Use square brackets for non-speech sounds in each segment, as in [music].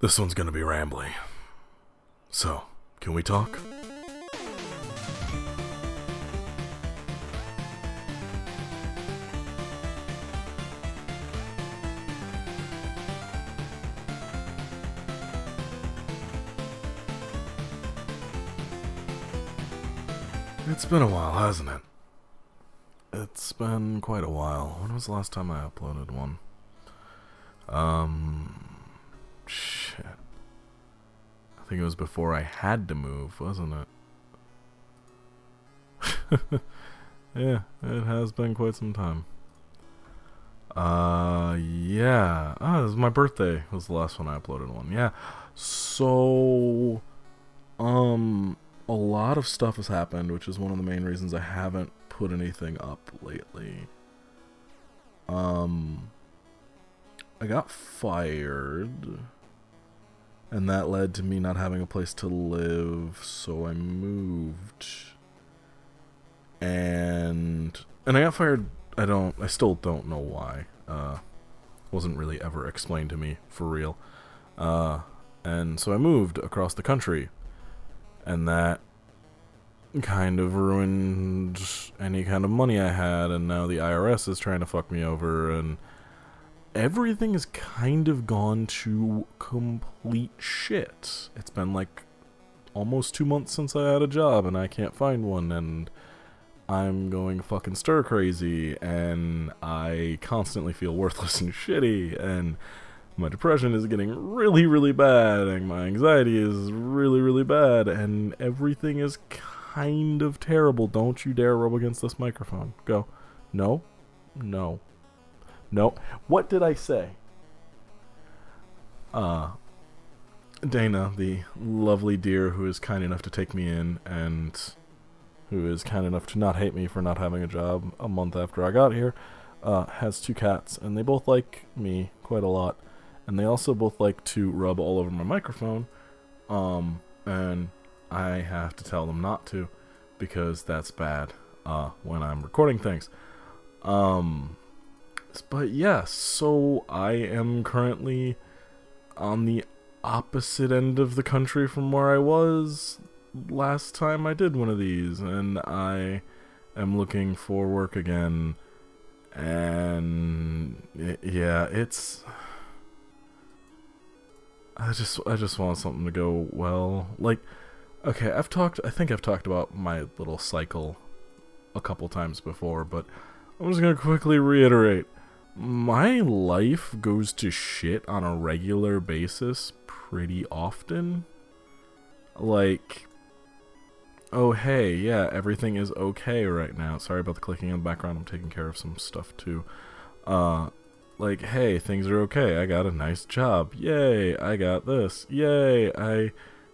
This one's gonna be rambly. So, can we talk? It's been a while, hasn't it? It's been quite a while. When was the last time I uploaded one? Um. Shit. I think it was before I had to move, wasn't it? [laughs] yeah, it has been quite some time. Uh, yeah. Ah, it was my birthday. Was the last one I uploaded one. Yeah. So, um, a lot of stuff has happened, which is one of the main reasons I haven't put anything up lately. Um, I got fired, and that led to me not having a place to live, so I moved. And and I got fired. I don't. I still don't know why. Uh, wasn't really ever explained to me for real. Uh, and so I moved across the country and that kind of ruined any kind of money I had, and now the IRS is trying to fuck me over, and everything has kind of gone to complete shit. It's been like almost two months since I had a job, and I can't find one, and I'm going fucking stir crazy, and I constantly feel worthless and shitty, and my depression is getting really, really bad, and my anxiety is really, really bad, and everything is kind of terrible. Don't you dare rub against this microphone. Go. No. No. No. What did I say? Uh, Dana, the lovely dear who is kind enough to take me in and who is kind enough to not hate me for not having a job a month after I got here, uh, has two cats, and they both like me quite a lot and they also both like to rub all over my microphone. Um, and I have to tell them not to because that's bad uh, when I'm recording things. Um, but yeah, so I am currently on the opposite end of the country from where I was last time I did one of these, and I am looking for work again. And yeah, it's I just I just want something to go well. Like okay, I've talked I think I've talked about my little cycle a couple times before, but I'm just to quickly reiterate. My life goes to shit on a regular basis pretty often. Like oh hey, yeah, everything is okay right now. Sorry about the clicking in the background. I'm taking care of some stuff too. Uh like, hey, things are okay. I got a nice job. Yay, I got this. Yay, I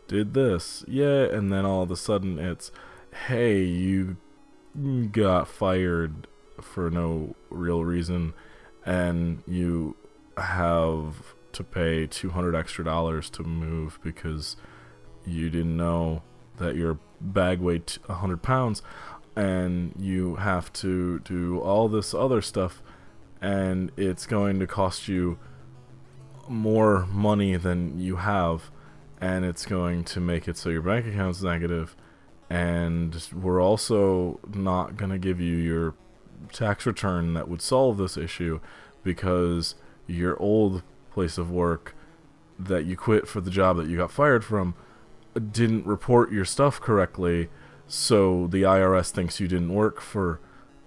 did this. Yay, and then all of a sudden it's, hey, you got fired for no real reason and you have to pay 200 extra dollars to move because you didn't know that your bag weighed 100 pounds and you have to do all this other stuff and it's going to cost you more money than you have and it's going to make it so your bank account's negative and we're also not going to give you your tax return that would solve this issue because your old place of work that you quit for the job that you got fired from didn't report your stuff correctly so the IRS thinks you didn't work for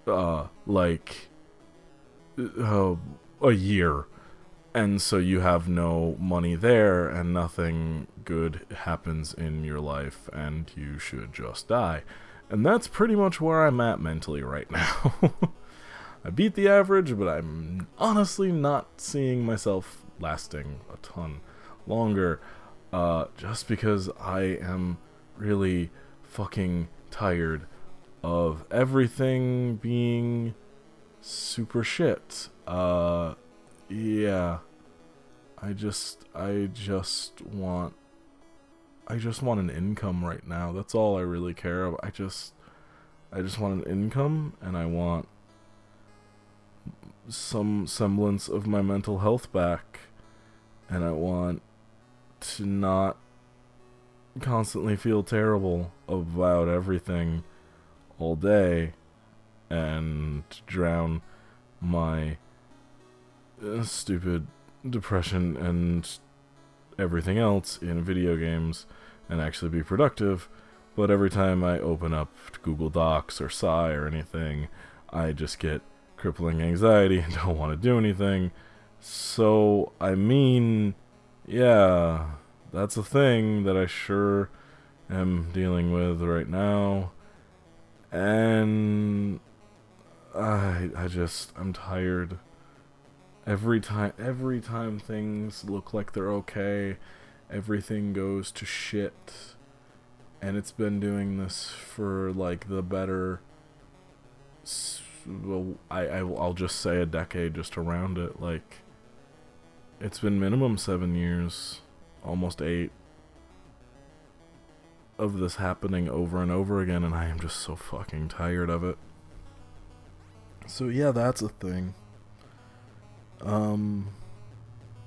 uh like uh, a year. And so you have no money there and nothing good happens in your life and you should just die and that's pretty much where i'm at mentally right now [laughs] i beat the average but i'm honestly not seeing myself lasting a ton longer uh, just because i am really fucking tired of everything being super shit. Uh, yeah. I just, I just want, I just want an income right now. That's all I really care about. I just, I just want an income and I want some semblance of my mental health back. And I want to not constantly feel terrible about everything all day and drown my uh, stupid depression and everything else in video games and actually be productive. But every time I open up Google Docs or Sigh or anything, I just get crippling anxiety and [laughs] don't want to do anything. So, I mean, yeah, that's a thing that I sure am dealing with right now. And I I just I'm tired. Every time every time things look like they're okay, everything goes to shit. And it's been doing this for like the better well I, I I'll just say a decade just around it like it's been minimum 7 years, almost 8 of this happening over and over again and I am just so fucking tired of it. So yeah, that's a thing. Um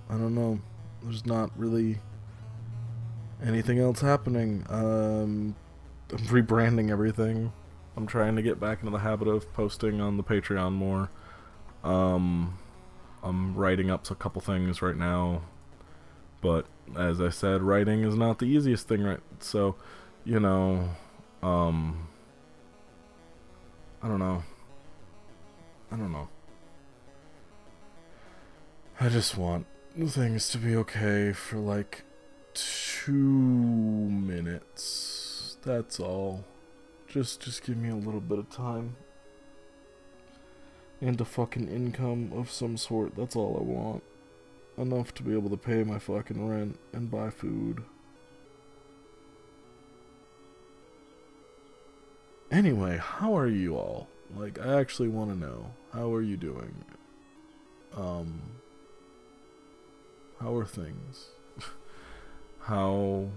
I don't know. There's not really anything else happening. Um I'm rebranding everything. I'm trying to get back into the habit of posting on the Patreon more. Um I'm writing up a couple things right now. But as I said, writing is not the easiest thing right so, you know, um I don't know. I don't know. I just want things to be okay for like two minutes. That's all. Just just give me a little bit of time. And a fucking income of some sort. That's all I want. Enough to be able to pay my fucking rent and buy food. Anyway, how are you all? Like, I actually want to know. How are you doing? Um, how are things? [laughs] how,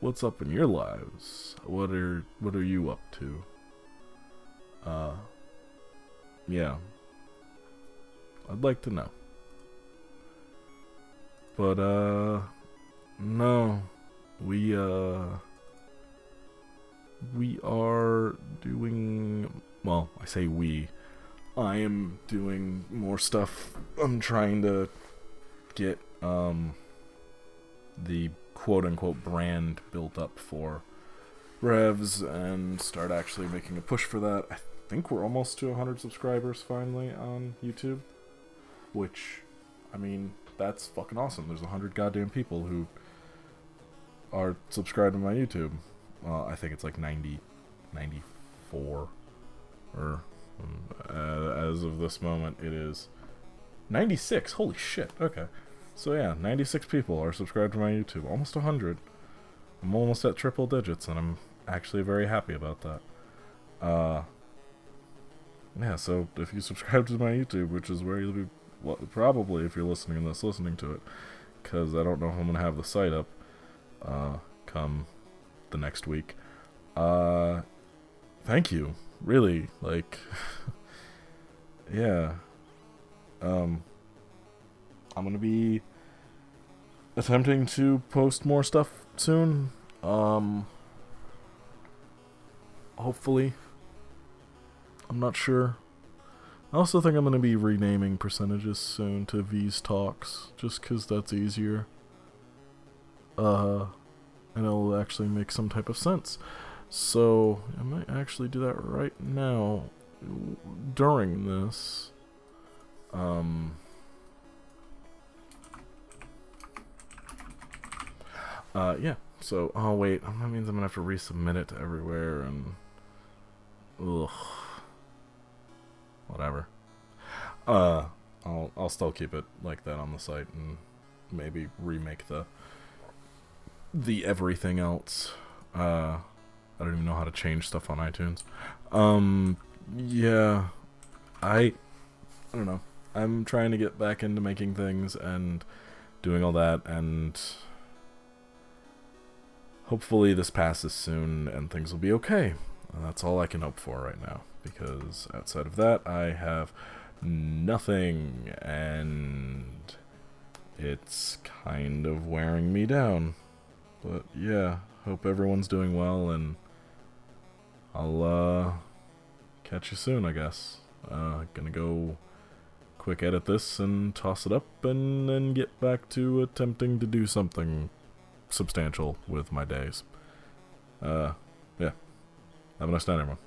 what's up in your lives? What are, what are you up to? Uh, yeah. I'd like to know. But, uh, no. We, uh, we are doing well i say we i am doing more stuff i'm trying to get um the quote unquote brand built up for revs and start actually making a push for that i think we're almost to 100 subscribers finally on youtube which i mean that's fucking awesome there's 100 goddamn people who are subscribed to my youtube well, I think it's like 90, 94, or uh, as of this moment, it is 96. Holy shit. Okay. So yeah, 96 people are subscribed to my YouTube. Almost 100. I'm almost at triple digits, and I'm actually very happy about that. Uh, yeah, so if you subscribe to my YouTube, which is where you'll be, well, probably if you're listening to this, listening to it, because I don't know if I'm to have the site up uh, come the next week. Uh, thank you. Really, like, [laughs] yeah. Um, I'm gonna be attempting to post more stuff soon. Um, hopefully. I'm not sure. I also think I'm to be renaming percentages soon to V's Talks, just because that's easier. Uh, and it'll actually make some type of sense. So I might actually do that right now during this. Um, uh, yeah. So, oh wait, that means I'm gonna have to resubmit it to everywhere and, ugh, whatever. Uh, I'll I'll still keep it like that on the site and maybe remake the the everything else. Uh, I don't even know how to change stuff on iTunes. Um, yeah, I, I don't know. I'm trying to get back into making things and doing all that, and hopefully this passes soon and things will be okay. that's all I can hope for right now, because outside of that, I have nothing, and it's kind of wearing me down. But yeah, hope everyone's doing well, and I'll uh, catch you soon, I guess. Uh, gonna go quick edit this and toss it up, and then get back to attempting to do something substantial with my days. Uh, yeah. Have a nice night, everyone.